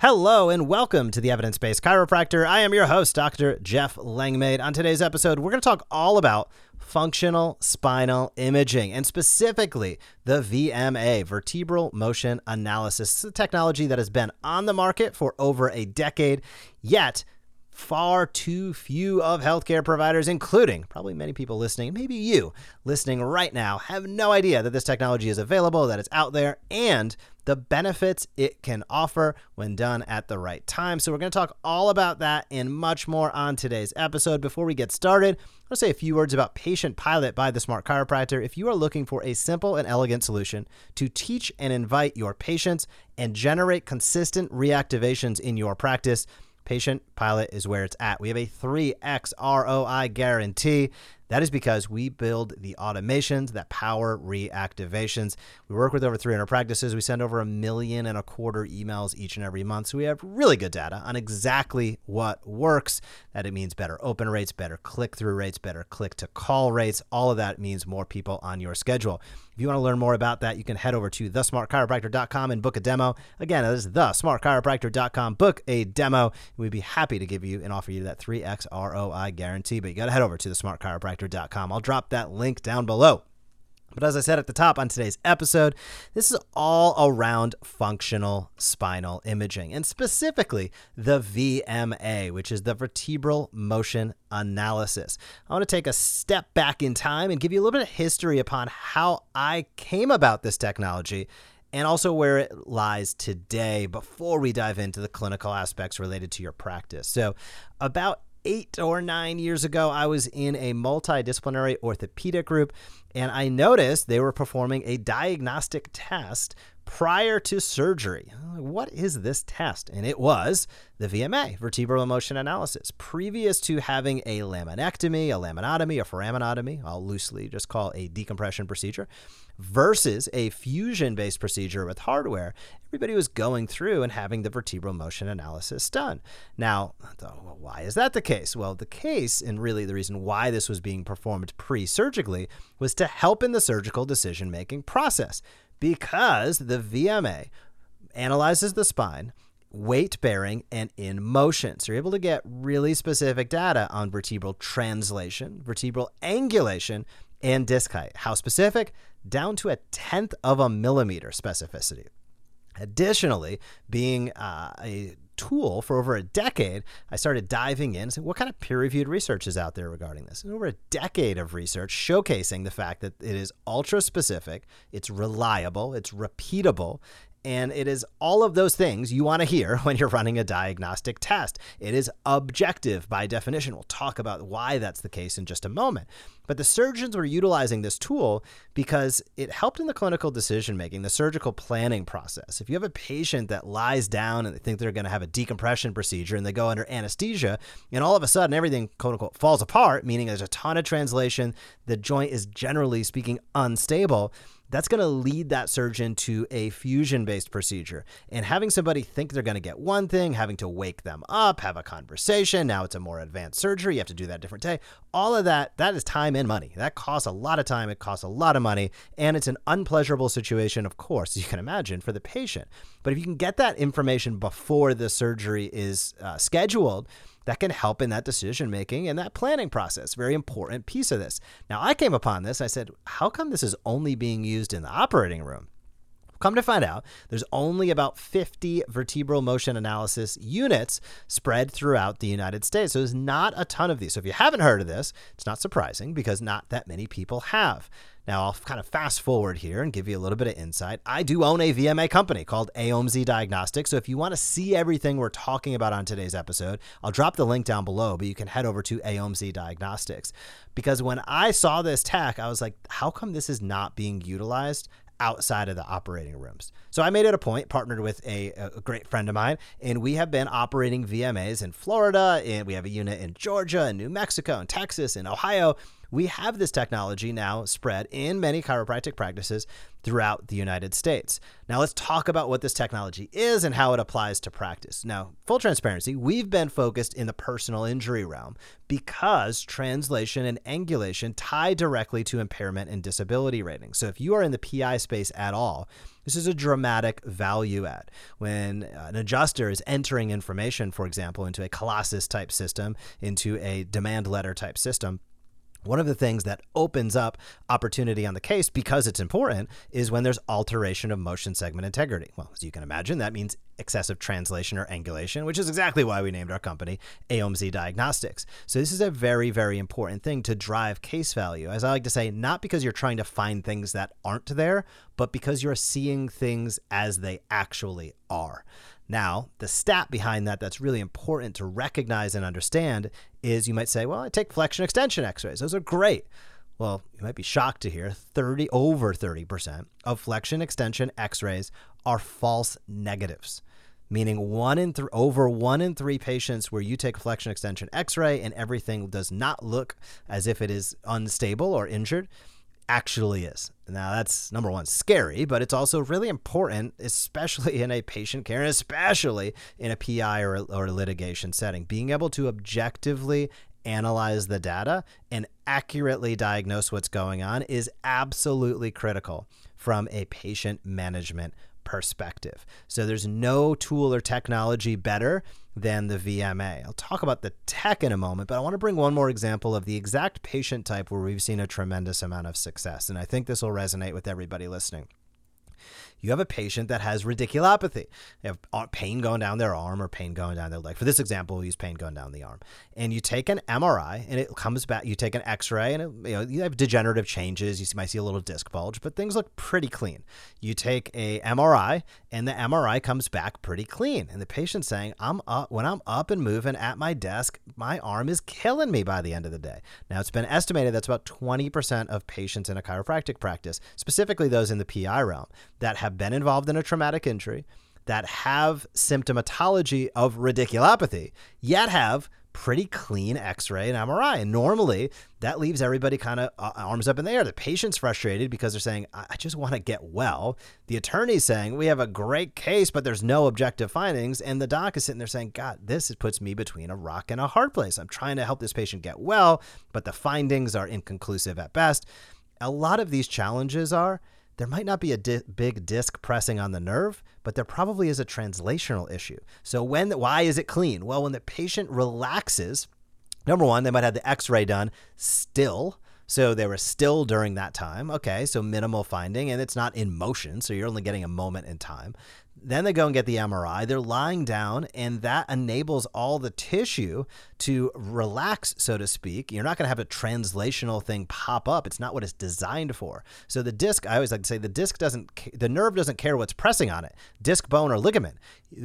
Hello and welcome to the Evidence Based Chiropractor. I am your host, Dr. Jeff Langmaid. On today's episode, we're going to talk all about functional spinal imaging and specifically the VMA, vertebral motion analysis. It's a technology that has been on the market for over a decade, yet far too few of healthcare providers, including probably many people listening, maybe you listening right now, have no idea that this technology is available, that it's out there, and the benefits it can offer when done at the right time. So, we're going to talk all about that and much more on today's episode. Before we get started, I'll say a few words about Patient Pilot by the Smart Chiropractor. If you are looking for a simple and elegant solution to teach and invite your patients and generate consistent reactivations in your practice, Patient Pilot is where it's at. We have a 3x ROI guarantee. That is because we build the automations that power reactivations. We work with over 300 practices. We send over a million and a quarter emails each and every month. So we have really good data on exactly what works. That it means better open rates, better click through rates, better click to call rates. All of that means more people on your schedule. If you want to learn more about that, you can head over to thesmartchiropractor.com and book a demo. Again, that is thesmartchiropractor.com. Book a demo. We'd be happy to give you and offer you that 3x ROI guarantee, but you got to head over to thesmartchiropractor.com. I'll drop that link down below. But as I said at the top on today's episode, this is all around functional spinal imaging and specifically the VMA, which is the vertebral motion analysis. I want to take a step back in time and give you a little bit of history upon how I came about this technology and also where it lies today before we dive into the clinical aspects related to your practice. So, about eight or nine years ago, I was in a multidisciplinary orthopedic group and I noticed they were performing a diagnostic test prior to surgery. What is this test? And it was the VMA, vertebral motion analysis. Previous to having a laminectomy, a laminotomy, a foraminotomy, I'll loosely just call a decompression procedure, versus a fusion based procedure with hardware, everybody was going through and having the vertebral motion analysis done. Now, why is that the case? Well, the case, and really the reason why this was being performed pre surgically, was to help in the surgical decision making process because the VMA analyzes the spine weight bearing and in motion. So you're able to get really specific data on vertebral translation, vertebral angulation, and disc height. How specific? Down to a tenth of a millimeter specificity. Additionally, being uh, a tool for over a decade, I started diving in and saying, what kind of peer reviewed research is out there regarding this? And over a decade of research showcasing the fact that it is ultra specific, it's reliable, it's repeatable, and it is all of those things you want to hear when you're running a diagnostic test. It is objective by definition. We'll talk about why that's the case in just a moment. But the surgeons were utilizing this tool because it helped in the clinical decision making, the surgical planning process. If you have a patient that lies down and they think they're going to have a decompression procedure and they go under anesthesia, and all of a sudden everything, quote unquote, falls apart, meaning there's a ton of translation, the joint is generally speaking unstable that's going to lead that surgeon to a fusion based procedure. And having somebody think they're going to get one thing, having to wake them up, have a conversation, now it's a more advanced surgery, you have to do that a different day. All of that, that is time and money. That costs a lot of time, it costs a lot of money, and it's an unpleasurable situation, of course, you can imagine, for the patient. But if you can get that information before the surgery is uh, scheduled, that can help in that decision making and that planning process. Very important piece of this. Now, I came upon this. I said, how come this is only being used in the operating room? Come to find out, there's only about 50 vertebral motion analysis units spread throughout the United States. So there's not a ton of these. So if you haven't heard of this, it's not surprising because not that many people have. Now, I'll kind of fast forward here and give you a little bit of insight. I do own a VMA company called AOMSI Diagnostics. So if you want to see everything we're talking about on today's episode, I'll drop the link down below, but you can head over to AOMSI Diagnostics. Because when I saw this tech, I was like, how come this is not being utilized outside of the operating rooms. So I made it a point, partnered with a, a, great friend of mine, and we have been operating VMAs in Florida, and we have a unit in Georgia, and New Mexico, and Texas, and Ohio We have this technology now spread in many chiropractic practices throughout the United States. Now, let's talk about what this technology is and how it applies to practice. Now, full transparency, we've been focused in the personal injury realm because translation and angulation tie directly to impairment and disability ratings. So, if you are in the PI space at all, this is a dramatic value add. When an adjuster is entering information, for example, into a Colossus type system, into a demand letter type system, one of the things that opens up opportunity on the case because it's important is when there's alteration of motion segment integrity. Well, as you can imagine, that means excessive translation or angulation, which is exactly why we named our company AOMSI Diagnostics. So, this is a very, very important thing to drive case value. As I like to say, not because you're trying to find things that aren't there, but because you're seeing things as they actually are. Now, the stat behind that that's really important to recognize and understand is you might say, well, I take flexion extension x-rays. Those are great. Well, you might be shocked to hear 30 over 30% of flexion extension x-rays are false negatives. Meaning one in th- over one in three patients where you take flexion extension X-ray and everything does not look as if it is unstable or injured, actually is. Now, that's number one, scary, but it's also really important, especially in a patient care and especially in a PI or, or litigation setting. Being able to objectively analyze the data and accurately diagnose what's going on is absolutely critical from a patient management perspective. So there's no tool or technology better than the VMA. I'll talk about the tech in a moment, but I want to bring one more example of the exact patient type where we've seen a tremendous amount of success. And I think this will resonate with everybody listening you have a patient that has radiculopathy. They have uh, pain going down their arm or pain going down their leg. For this example, we'll use pain going down the arm. And you take an MRI and it comes back. You take an X-ray and it, you know you have degenerative changes. You might see a little disc bulge, but things look pretty clean. You take a MRI and the MRI comes back pretty clean. And the patient's saying, "I'm up when I'm up and moving at my desk, my arm is killing me by the end of the day." Now it's been estimated that's about 20% of patients in a chiropractic practice, specifically those in the PI realm, that have have been involved in a traumatic injury, that have symptomatology of radiculopathy, yet have pretty clean x-ray and MRI. And normally that leaves everybody kind of uh, arms up in the air. The patient's frustrated because they're saying, I just want to get well. The attorney's saying, we have a great case, but there's no objective findings. And the doc is sitting there saying, God, this puts me between a rock and a hard place. I'm trying to help this patient get well, but the findings are inconclusive at best. A lot of these challenges are there might not be a di- big disc pressing on the nerve, but there probably is a translational issue. So when why is it clean? Well, when the patient relaxes, number one, they might have the X-ray done still. So they were still during that time. Okay, so minimal finding, and it's not in motion, so you're only getting a moment in time. Then they go and get the MRI. They're lying down, and that enables all the tissue to relax, so to speak. You're not going to have a translational thing pop up. It's not what it's designed for. So the disc, I always like to say, the disc doesn't, the nerve doesn't care what's pressing on it, disc, bone, or ligament.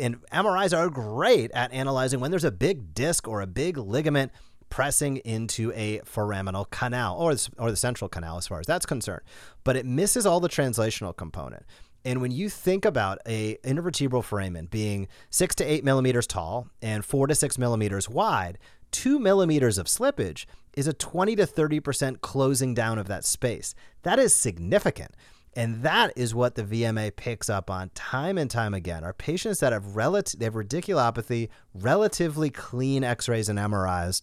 And MRIs are great at analyzing when there's a big disc or a big ligament pressing into a foraminal canal or, or the central canal as far as that's concerned. But it misses all the translational component. And when you think about a intervertebral foramen being six to eight millimeters tall and four to six millimeters wide, two millimeters of slippage is a 20 to 30% closing down of that space. That is significant. And that is what the VMA picks up on time and time again. Our patients that have, relative, they have radiculopathy, relatively clean x rays and MRIs,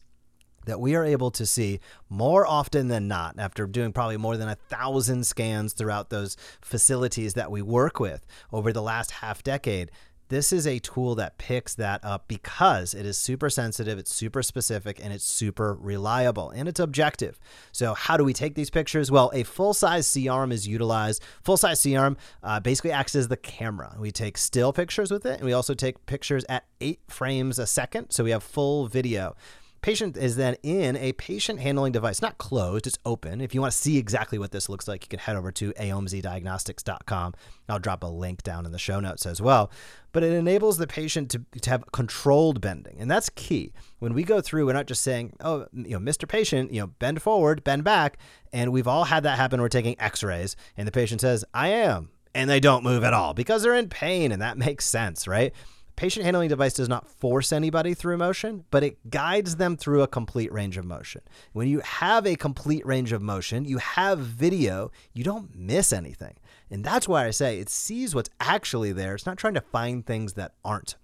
that we are able to see more often than not after doing probably more than a thousand scans throughout those facilities that we work with over the last half decade this is a tool that picks that up because it is super sensitive, it's super specific, and it's super reliable and it's objective. So, how do we take these pictures? Well, a full size C arm is utilized. Full size C arm uh, basically acts as the camera. We take still pictures with it, and we also take pictures at eight frames a second. So, we have full video patient is then in a patient handling device, not closed, it's open. If you want to see exactly what this looks like, you can head over to aomsidiagnostics.com. I'll drop a link down in the show notes as well. But it enables the patient to, to have controlled bending. And that's key. When we go through, we're not just saying, oh, you know, Mr. Patient, you know, bend forward, bend back. And we've all had that happen. We're taking x rays, and the patient says, I am. And they don't move at all because they're in pain. And that makes sense, right? Patient handling device does not force anybody through motion, but it guides them through a complete range of motion. When you have a complete range of motion, you have video, you don't miss anything. And that's why I say it sees what's actually there. It's not trying to find things that aren't.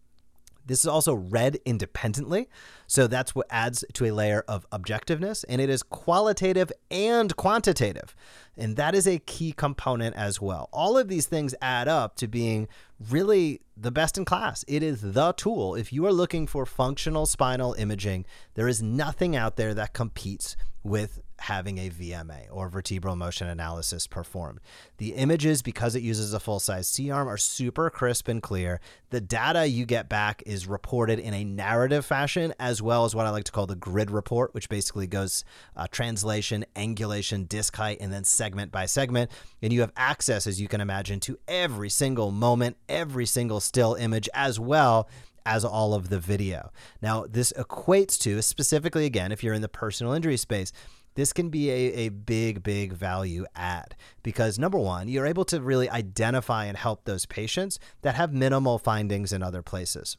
This is also read independently, so that's what adds to a layer of objectiveness, and it is qualitative and quantitative. And that is a key component as well. All of these things add up to being really the best in class. It is the tool. If you are looking for functional spinal imaging, there is nothing out there that competes with having a VMA or vertebral motion analysis performed. The images, because it uses a full size C arm, are super crisp and clear. The data you get back is reported in a narrative fashion, as well as what I like to call the grid report, which basically goes uh, translation, angulation, disc height, and then segment by segment. And you have access, as you can imagine, to every single moment, every single still image, as well as all of the video. Now, this equates to, specifically again, if you're in the personal injury space, this can be a, a big, big value add because number one, you're able to really identify and help those patients that have minimal findings in other places.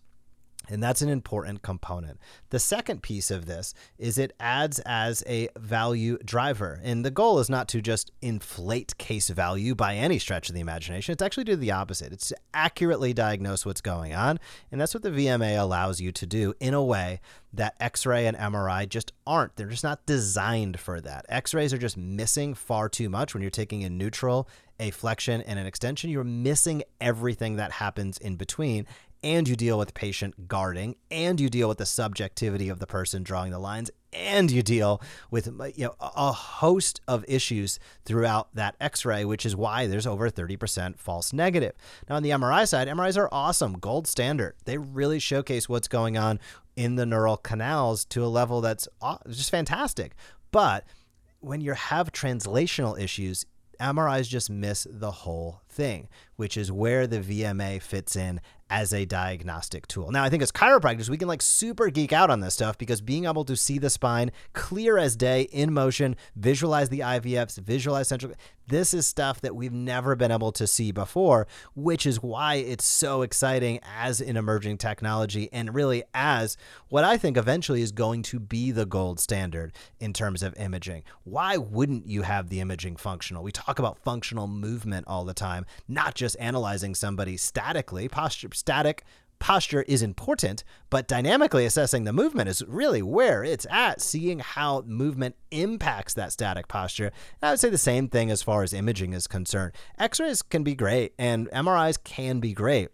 And that's an important component. The second piece of this is it adds as a value driver. And the goal is not to just inflate case value by any stretch of the imagination. It's actually to do the opposite. It's to accurately diagnose what's going on. And that's what the VMA allows you to do in a way that X ray and MRI just aren't. They're just not designed for that. X rays are just missing far too much when you're taking a neutral, a flexion, and an extension. You're missing everything that happens in between and you deal with patient guarding, and you deal with the subjectivity of the person drawing the lines, and you deal with uh, you know a host of issues throughout that x-ray which is why there's over 30% false negative. Now on the mri side mris are awesome gold standard. They really showcase what's going on in the neural canals to a level that's just fantastic. But when you have translational issues MRIs just miss the whole thing, which is where the VMA fits in as a diagnostic tool. Now, I think as chiropractors, we can like super geek out on this stuff because being able to see the spine clear as day in motion, visualize the IVFs, visualize central, this is stuff that we've never been able to see before, which is why it's so exciting as an emerging technology and really as what I think eventually is going to be the gold standard in terms of imaging. Why wouldn't you have the imaging functional? We talk about functional movement all the time, not just analyzing somebody statically, posture static posture is important, but dynamically assessing the movement is really where it's at, seeing how movement impacts that static posture. And I would say the same thing as far as imaging is concerned. X rays can be great, and MRIs can be great.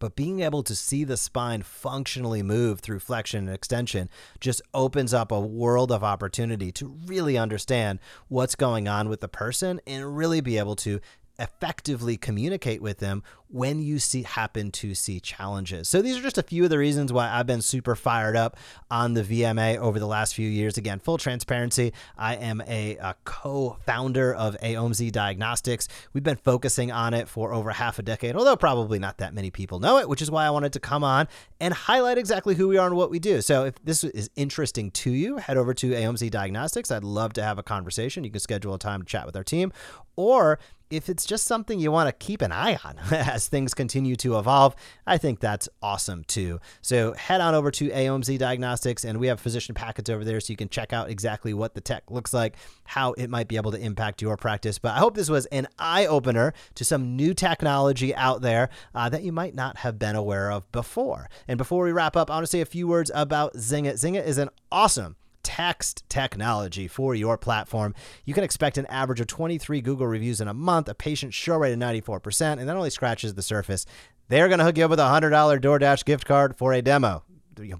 But being able to see the spine functionally move through flexion and extension just opens up a world of opportunity to really understand what's going on with the person and really be able to effectively communicate with them when you see happen to see challenges. So these are just a few of the reasons why I've been super fired up on the VMA over the last few years. Again, full transparency, I am a, a co-founder of AOMSI Diagnostics. We've been focusing on it for over half a decade, although probably not that many people know it, which is why I wanted to come on and highlight exactly who we are and what we do. So if this is interesting to you, head over to AOMSI Diagnostics. I'd love to have a conversation. You can schedule a time to chat with our team or if it's just something you want to keep an eye on as things continue to evolve, I think that's awesome too. So head on over to AOMSI Diagnostics and we have physician packets over there so you can check out exactly what the tech looks like, how it might be able to impact your practice. But I hope this was an eye opener to some new technology out there uh, that you might not have been aware of before. And before we wrap up, I want to say a few words about Zingit. Zingit is an awesome text technology for your platform. You can expect an average of 23 Google reviews in a month, a patient show rate of 94%, and that only scratches the surface. They're going to hook you up with a $100 DoorDash gift card for a demo.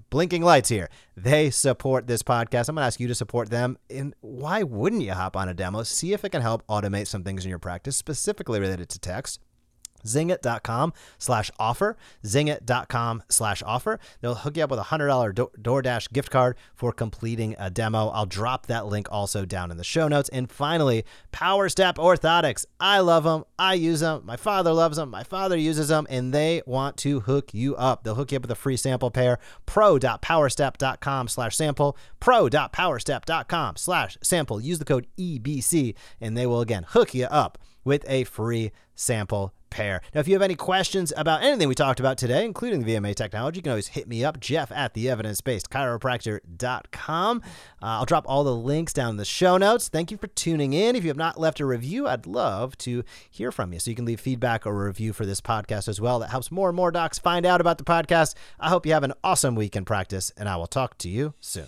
Blinking lights here. They support this podcast. I'm going to ask you to support them. And why wouldn't you hop on a demo? See if it can help automate some things in your practice, specifically related to text zingit.com slash offer. Zingit.com slash offer. They'll hook you up with a $100 doordash gift card for completing a demo. I'll drop that link also down in the show notes. And finally PowerStep orthotics. I love them i use them my father loves them my father uses them and they want to hook you up. They'll hook you up with a free sample pair. Pro.powerstep.com slash sample. Pro.powerstep.com slash sample. Use the code ebc and they will again hook you up with a free sample pair. Now, if you have any questions about anything we talked about today, including the VMA technology, you can always hit me up, Jeff at the evidence-based chiropractor.com. Uh, I'll drop all the links down in the show notes. Thank you for tuning in. If you have not left a review, I'd love to hear from you. So you can leave feedback or review for this podcast as well. That helps more and more docs find out about the podcast. I hope you have an awesome week in practice, and I will talk to you soon.